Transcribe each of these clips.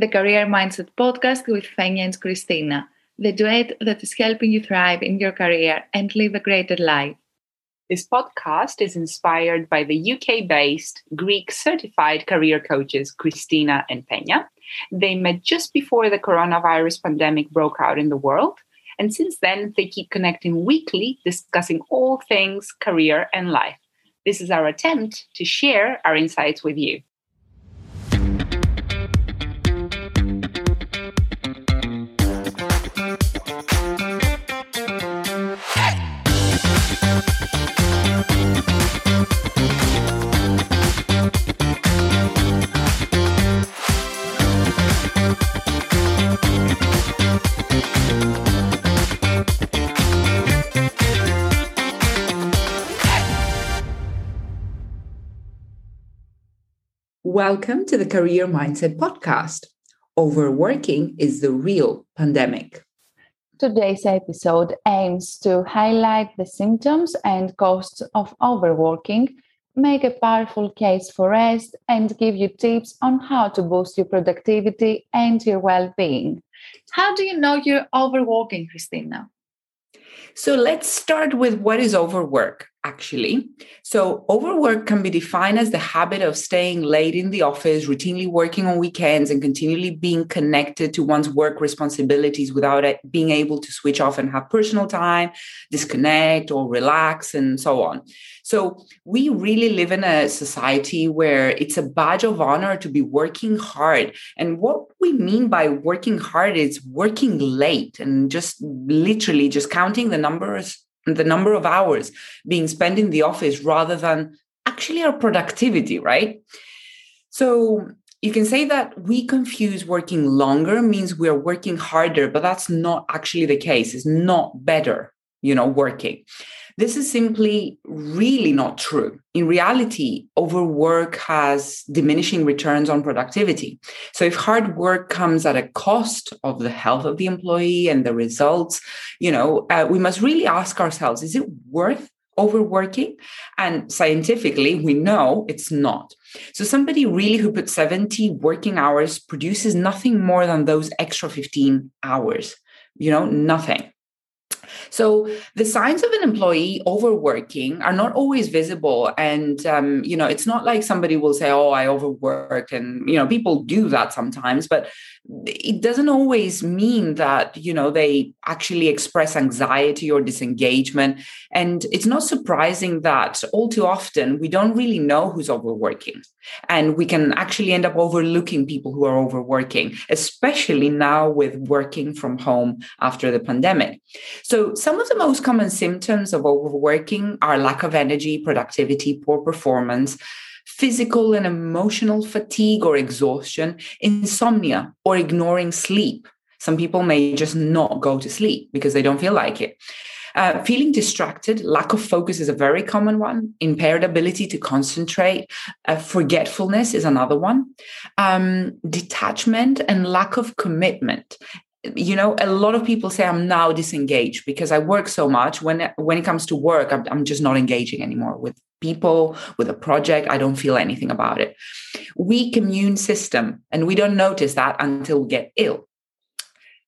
the Career Mindset podcast with Fenia and Christina, the duet that is helping you thrive in your career and live a greater life. This podcast is inspired by the UK based Greek certified career coaches Christina and Fenia. They met just before the coronavirus pandemic broke out in the world. And since then, they keep connecting weekly, discussing all things career and life. This is our attempt to share our insights with you. Welcome to the Career Mindset Podcast. Overworking is the real pandemic. Today's episode aims to highlight the symptoms and costs of overworking, make a powerful case for rest, and give you tips on how to boost your productivity and your well being. How do you know you're overworking, Christina? So let's start with what is overwork, actually. So, overwork can be defined as the habit of staying late in the office, routinely working on weekends, and continually being connected to one's work responsibilities without being able to switch off and have personal time, disconnect, or relax, and so on. So, we really live in a society where it's a badge of honor to be working hard. And what we mean by working hard is working late and just literally just counting the numbers the number of hours being spent in the office rather than actually our productivity, right? So you can say that we confuse working longer means we are working harder, but that's not actually the case. It's not better, you know, working. This is simply really not true. In reality, overwork has diminishing returns on productivity. So if hard work comes at a cost of the health of the employee and the results, you know, uh, we must really ask ourselves, is it worth overworking? And scientifically, we know it's not. So somebody really who puts 70 working hours produces nothing more than those extra 15 hours, you know, nothing. So the signs of an employee overworking are not always visible, and um, you know it's not like somebody will say, "Oh, I overworked," and you know people do that sometimes, but it doesn't always mean that you know they actually express anxiety or disengagement. And it's not surprising that all too often we don't really know who's overworking. And we can actually end up overlooking people who are overworking especially now with working from home after the pandemic. So some of the most common symptoms of overworking are lack of energy productivity poor performance physical and emotional fatigue or exhaustion, insomnia, or ignoring sleep. Some people may just not go to sleep because they don't feel like it. Uh, feeling distracted, lack of focus is a very common one. Impaired ability to concentrate, uh, forgetfulness is another one. Um, detachment and lack of commitment you know a lot of people say i'm now disengaged because i work so much. When when it comes to work i'm, I'm just not engaging anymore with people with a project. I don't feel anything about it. Weak immune system and we don't notice that until we get ill.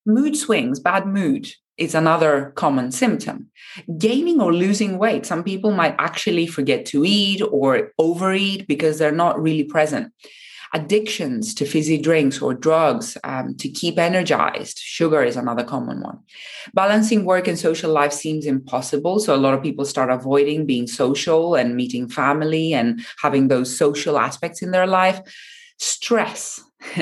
Mood swings bad mood is another common symptom. Gaining or losing weight some people might actually forget to eat or overeat because they're not really present addictions to fizzy drinks or drugs um, to keep energized. Sugar is another common one. Balancing work and social life seems impossible. So a lot of people start avoiding being social and meeting family and having those social aspects in their life. Stress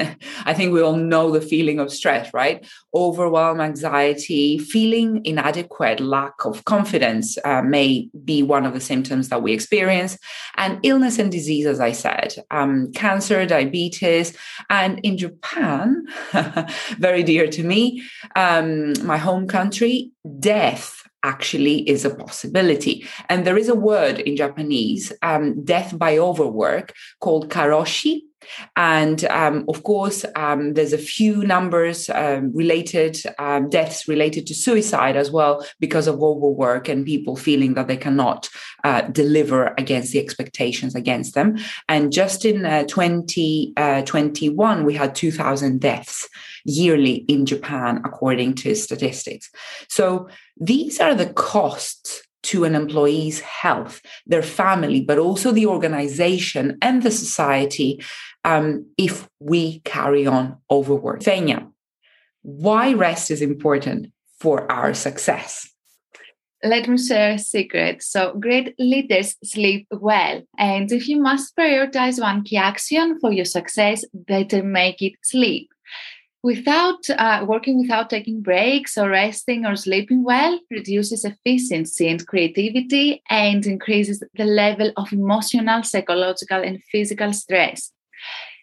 I think we all know the feeling of stress, right? Overwhelm, anxiety, feeling inadequate, lack of confidence uh, may be one of the symptoms that we experience. And illness and disease, as I said, um, cancer, diabetes, and in Japan, very dear to me, um, my home country, death actually is a possibility. And there is a word in Japanese, um, death by overwork, called karoshi And um, of course, um, there's a few numbers um, related, um, deaths related to suicide as well because of overwork and people feeling that they cannot uh, deliver against the expectations against them. And just in uh, 2021, uh, we had 2,000 deaths yearly in Japan, according to statistics. So these are the costs to an employee's health, their family, but also the organization and the society um, if we carry on overwork. Fenia, why rest is important for our success? Let me share a secret. So, great leaders sleep well. And if you must prioritize one key action for your success, better make it sleep without uh, working without taking breaks or resting or sleeping well reduces efficiency and creativity and increases the level of emotional psychological and physical stress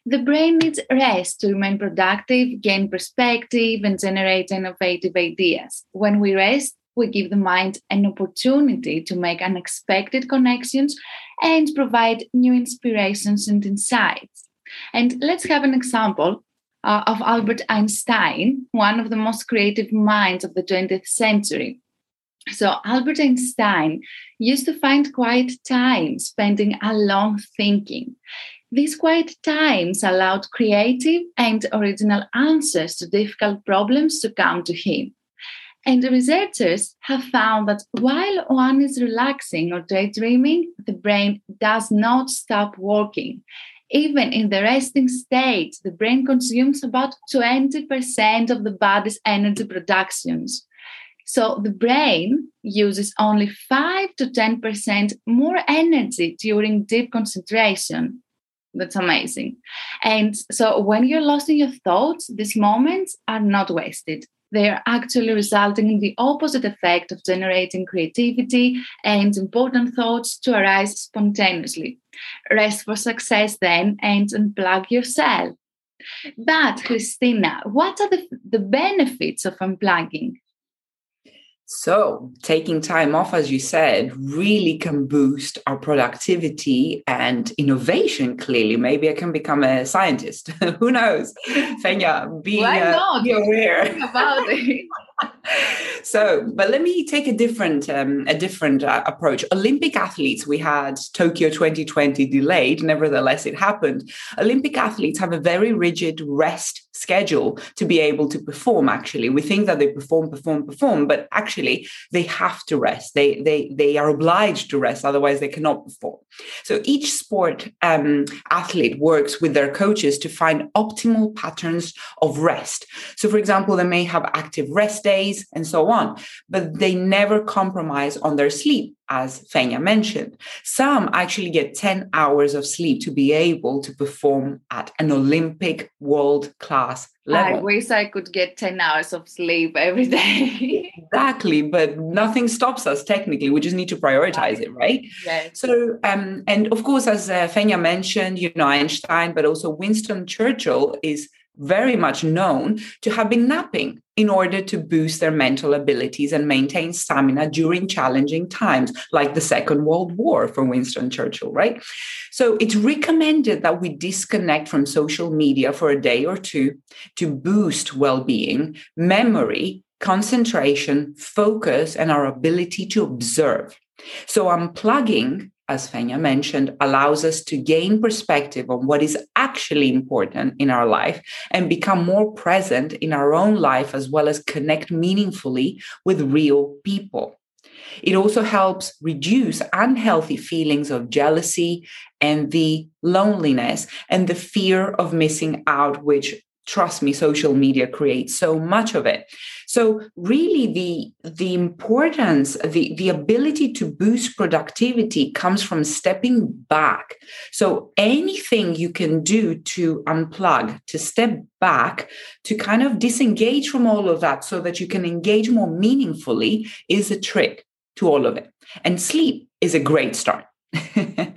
the brain needs rest to remain productive gain perspective and generate innovative ideas when we rest we give the mind an opportunity to make unexpected connections and provide new inspirations and insights and let's have an example uh, of Albert Einstein, one of the most creative minds of the 20th century. So, Albert Einstein used to find quiet time spending alone thinking. These quiet times allowed creative and original answers to difficult problems to come to him. And researchers have found that while one is relaxing or daydreaming, the brain does not stop working. Even in the resting state, the brain consumes about 20% of the body's energy productions. So the brain uses only 5 to 10% more energy during deep concentration. That's amazing. And so when you're lost in your thoughts, these moments are not wasted they are actually resulting in the opposite effect of generating creativity and important thoughts to arise spontaneously. Rest for success then and unplug yourself. But, Christina, what are the, the benefits of unplugging? So, taking time off, as you said, really can boost our productivity and innovation. Clearly, maybe I can become a scientist. Who knows? Fenia, be, Why uh, not? be aware about it. so, but let me take a different um, a different uh, approach. Olympic athletes, we had Tokyo 2020 delayed. Nevertheless, it happened. Olympic athletes have a very rigid rest schedule to be able to perform. Actually, we think that they perform, perform, perform, but actually they have to rest. They they they are obliged to rest, otherwise they cannot perform. So each sport um, athlete works with their coaches to find optimal patterns of rest. So, for example, they may have active rest days and so on, but they never compromise on their sleep, as Fenia mentioned. Some actually get 10 hours of sleep to be able to perform at an Olympic world class level. I wish I could get 10 hours of sleep every day. exactly, but nothing stops us technically. We just need to prioritize it, right? Yes. So, um, and of course, as uh, Fenia mentioned, you know, Einstein, but also Winston Churchill is very much known to have been napping in order to boost their mental abilities and maintain stamina during challenging times, like the Second World War for Winston Churchill, right? So it's recommended that we disconnect from social media for a day or two to boost well being, memory, concentration, focus, and our ability to observe. So unplugging as Fenia mentioned, allows us to gain perspective on what is actually important in our life and become more present in our own life, as well as connect meaningfully with real people. It also helps reduce unhealthy feelings of jealousy, envy, loneliness, and the fear of missing out, which trust me social media creates so much of it so really the the importance the the ability to boost productivity comes from stepping back. So anything you can do to unplug to step back to kind of disengage from all of that so that you can engage more meaningfully is a trick to all of it. And sleep is a great start.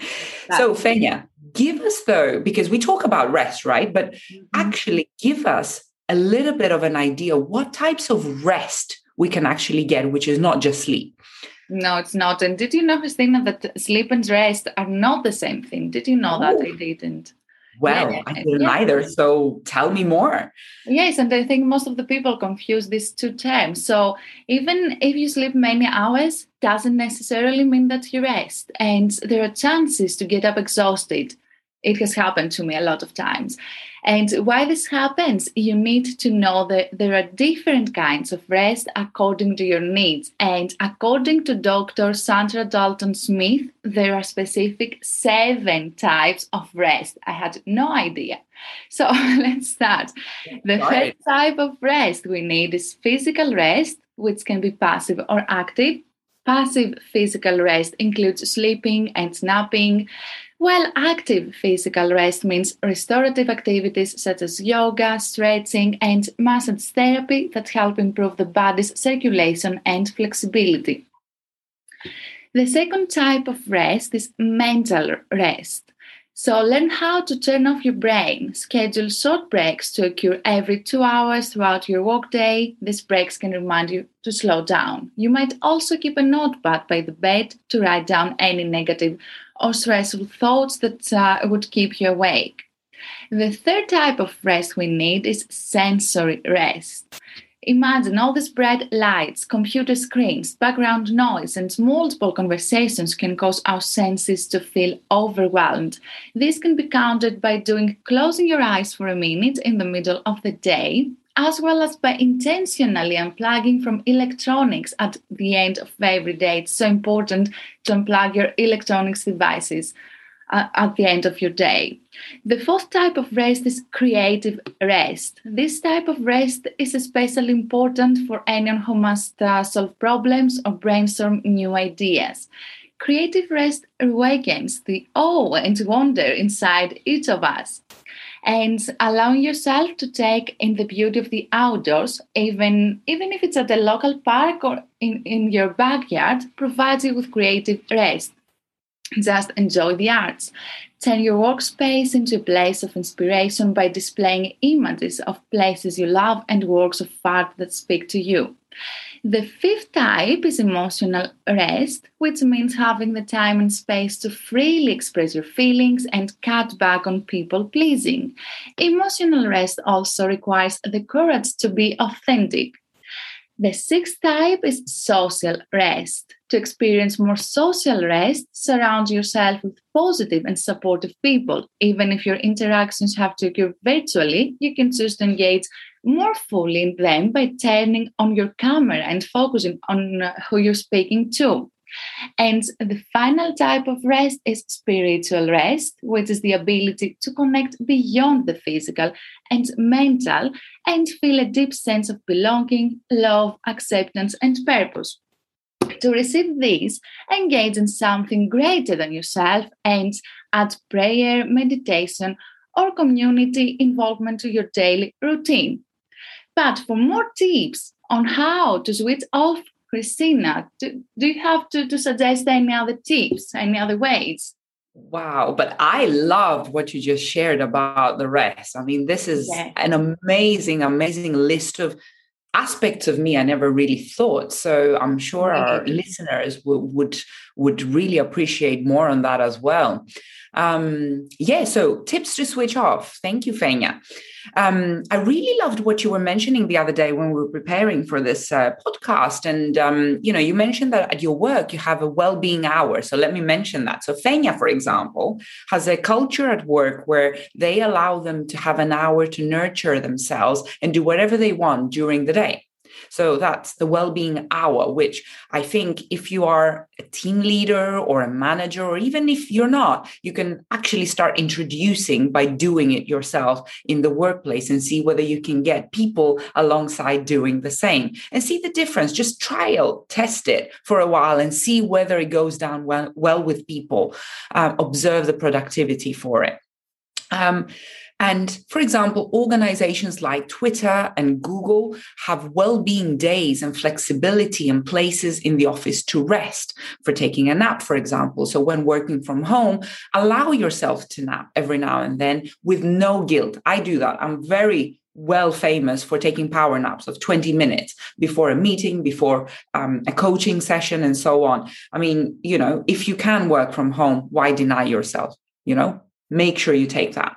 So fenia give us though because we talk about rest right? But mm-hmm. actually give us a little bit of an idea what types of rest we can actually get which is not just sleep no it's not and did you know christina that sleep and rest are not the same thing did you know oh. that i didn't Well, yeah, I didn't yeah. either. So tell me more. Yes, and I think most of the people confuse these two terms. So even if you sleep many hours, doesn't necessarily mean that you rest. And there are chances to get up exhausted. It has happened to me a lot of times. And why this happens, you need to know that there are different kinds of rest according to your needs. And according to Dr. Saundra Dalton Smith, there are specific seven types of rest. I had no idea. So let's start. The right. first type of rest we need is physical rest, which can be passive or active. Passive physical rest includes sleeping and napping. While active physical rest means restorative activities such as yoga, stretching, and massage therapy that help improve the body's circulation and flexibility. The second type of rest is mental rest. So, learn how to turn off your brain. Schedule short breaks to occur every two hours throughout your workday. These breaks can remind you to slow down. You might also keep a notepad by the bed to write down any negative or stressful thoughts that uh, would keep you awake. The third type of rest we need is sensory rest. Imagine all these bright lights, computer screens, background noise, and multiple conversations can cause our senses to feel overwhelmed. This can be countered by doing closing your eyes for a minute in the middle of the day, as well as by intentionally unplugging from electronics at the end of every day. It's so important to unplug your electronics devices uh, at the end of your day. The fourth type of rest is creative rest. This type of rest is especially important for anyone who must uh, solve problems or brainstorm new ideas. Creative rest awakens the awe and wonder inside each of us and allowing yourself to take in the beauty of the outdoors, even, even if it's at a local park or in, in your backyard, provides you with creative rest. Just enjoy the arts. Turn your workspace into a place of inspiration by displaying images of places you love and works of art that speak to you. The fifth type is emotional rest, which means having the time and space to freely express your feelings and cut back on people pleasing. Emotional rest also requires the courage to be authentic. The sixth type is social rest. To experience more social rest, surround yourself with positive and supportive people. Even if your interactions have to occur virtually, you can choose to engage more fully in them by turning on your camera and focusing on uh, who you're speaking to. And the final type of rest is spiritual rest, which is the ability to connect beyond the physical and mental and feel a deep sense of belonging, love, acceptance, and purpose. To receive these, engage in something greater than yourself and add prayer, meditation, or community involvement to your daily routine. But for more tips on how to switch off Christina, do, do you have to, to suggest any other tips, any other ways? Wow, but I loved what you just shared about the rest. I mean, this is yeah. an amazing, amazing list of aspects of me I never really thought. So I'm sure our listeners would, would would really appreciate more on that as well. Um, yeah, so tips to switch off. Thank you, Fenia. Um, I really loved what you were mentioning the other day when we were preparing for this uh, podcast. And, um, you know, you mentioned that at your work you have a well being hour. So let me mention that. So, Fenia, for example, has a culture at work where they allow them to have an hour to nurture themselves and do whatever they want during the day. So that's the well-being hour, which I think if you are a team leader or a manager, or even if you're not, you can actually start introducing by doing it yourself in the workplace and see whether you can get people alongside doing the same and see the difference. Just trial, test it for a while and see whether it goes down well, well with people. Um, observe the productivity for it. Um, and for example, organizations like Twitter and Google have well being days and flexibility and places in the office to rest for taking a nap, for example. So when working from home, allow yourself to nap every now and then with no guilt. I do that. I'm very well famous for taking power naps of 20 minutes before a meeting, before um, a coaching session, and so on. I mean, you know, if you can work from home, why deny yourself? You know, make sure you take that.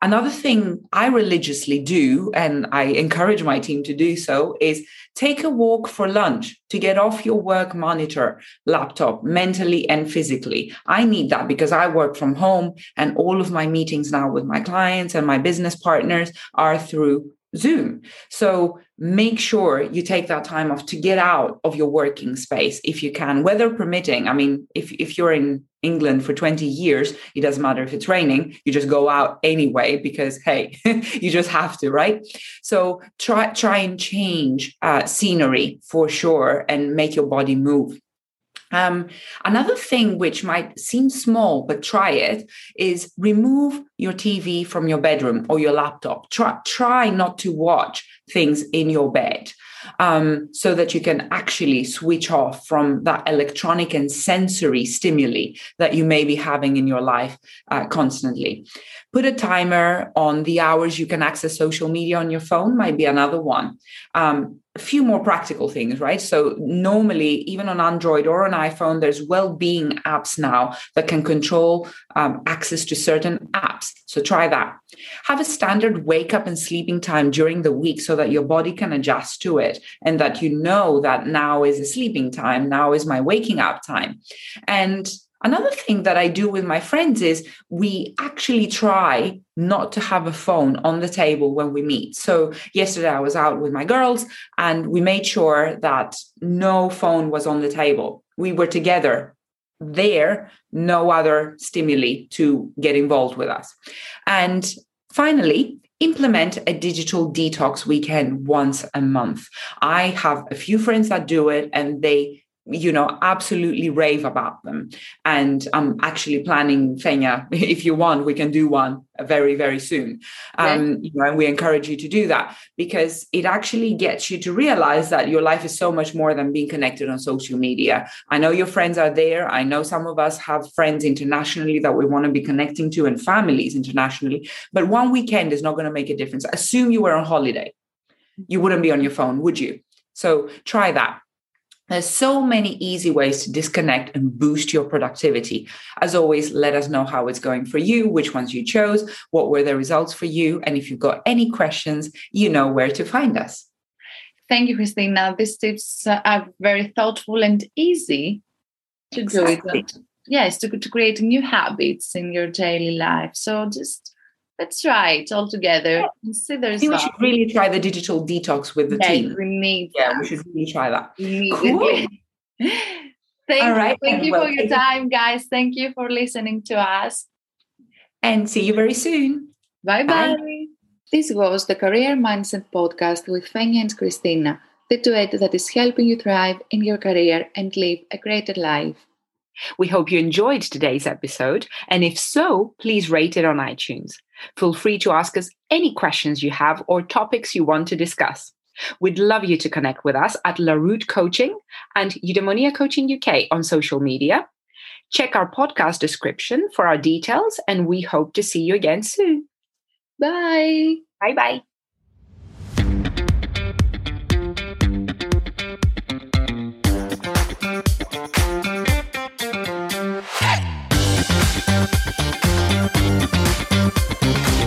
Another thing I religiously do, and I encourage my team to do so, is take a walk for lunch to get off your work monitor laptop mentally and physically. I need that because I work from home and all of my meetings now with my clients and my business partners are through Zoom. So make sure you take that time off to get out of your working space if you can, weather permitting. I mean, if, if you're in England for 20 years, it doesn't matter if it's raining, you just go out anyway because hey, you just have to, right? So try try and change uh, scenery for sure and make your body move. Um, another thing which might seem small, but try it, is remove your TV from your bedroom or your laptop. Try, try not to watch things in your bed um, so that you can actually switch off from that electronic and sensory stimuli that you may be having in your life uh, constantly. Put a timer on the hours you can access social media on your phone, might be another one. Um, a few more practical things, right? So, normally, even on Android or on iPhone, there's well being apps now that can control um, access to certain apps. So, try that. Have a standard wake up and sleeping time during the week so that your body can adjust to it and that you know that now is a sleeping time, now is my waking up time. And Another thing that I do with my friends is we actually try not to have a phone on the table when we meet. So, yesterday I was out with my girls and we made sure that no phone was on the table. We were together there, no other stimuli to get involved with us. And finally, implement a digital detox weekend once a month. I have a few friends that do it and they you know, absolutely rave about them. And I'm actually planning, Fenia, if you want, we can do one very, very soon. Um, you know, and we encourage you to do that because it actually gets you to realize that your life is so much more than being connected on social media. I know your friends are there. I know some of us have friends internationally that we want to be connecting to and families internationally. But one weekend is not going to make a difference. Assume you were on holiday. You wouldn't be on your phone, would you? So try that there's so many easy ways to disconnect and boost your productivity. As always, let us know how it's going for you, which ones you chose, what were the results for you. And if you've got any questions, you know where to find us. Thank you, Christina. These tips are very thoughtful and easy to exactly. do it. Yes, to, to create new habits in your daily life. So just Let's try it all together. Yeah. Consider. I think we should really try the digital detox with the yeah, team. We need. Yeah, that. we should really try that. Immediately. Cool. Thank all right. Thank you well, for your time, guys. Thank you for listening to us. And see you very soon. Bye bye. This was the Career Mindset Podcast with Fenia and Christina, the duet that is helping you thrive in your career and live a greater life. We hope you enjoyed today's episode, and if so, please rate it on iTunes. Feel free to ask us any questions you have or topics you want to discuss. We'd love you to connect with us at La Route Coaching and Eudaimonia Coaching UK on social media. Check our podcast description for our details, and we hope to see you again soon. Bye. Bye bye. Thank you.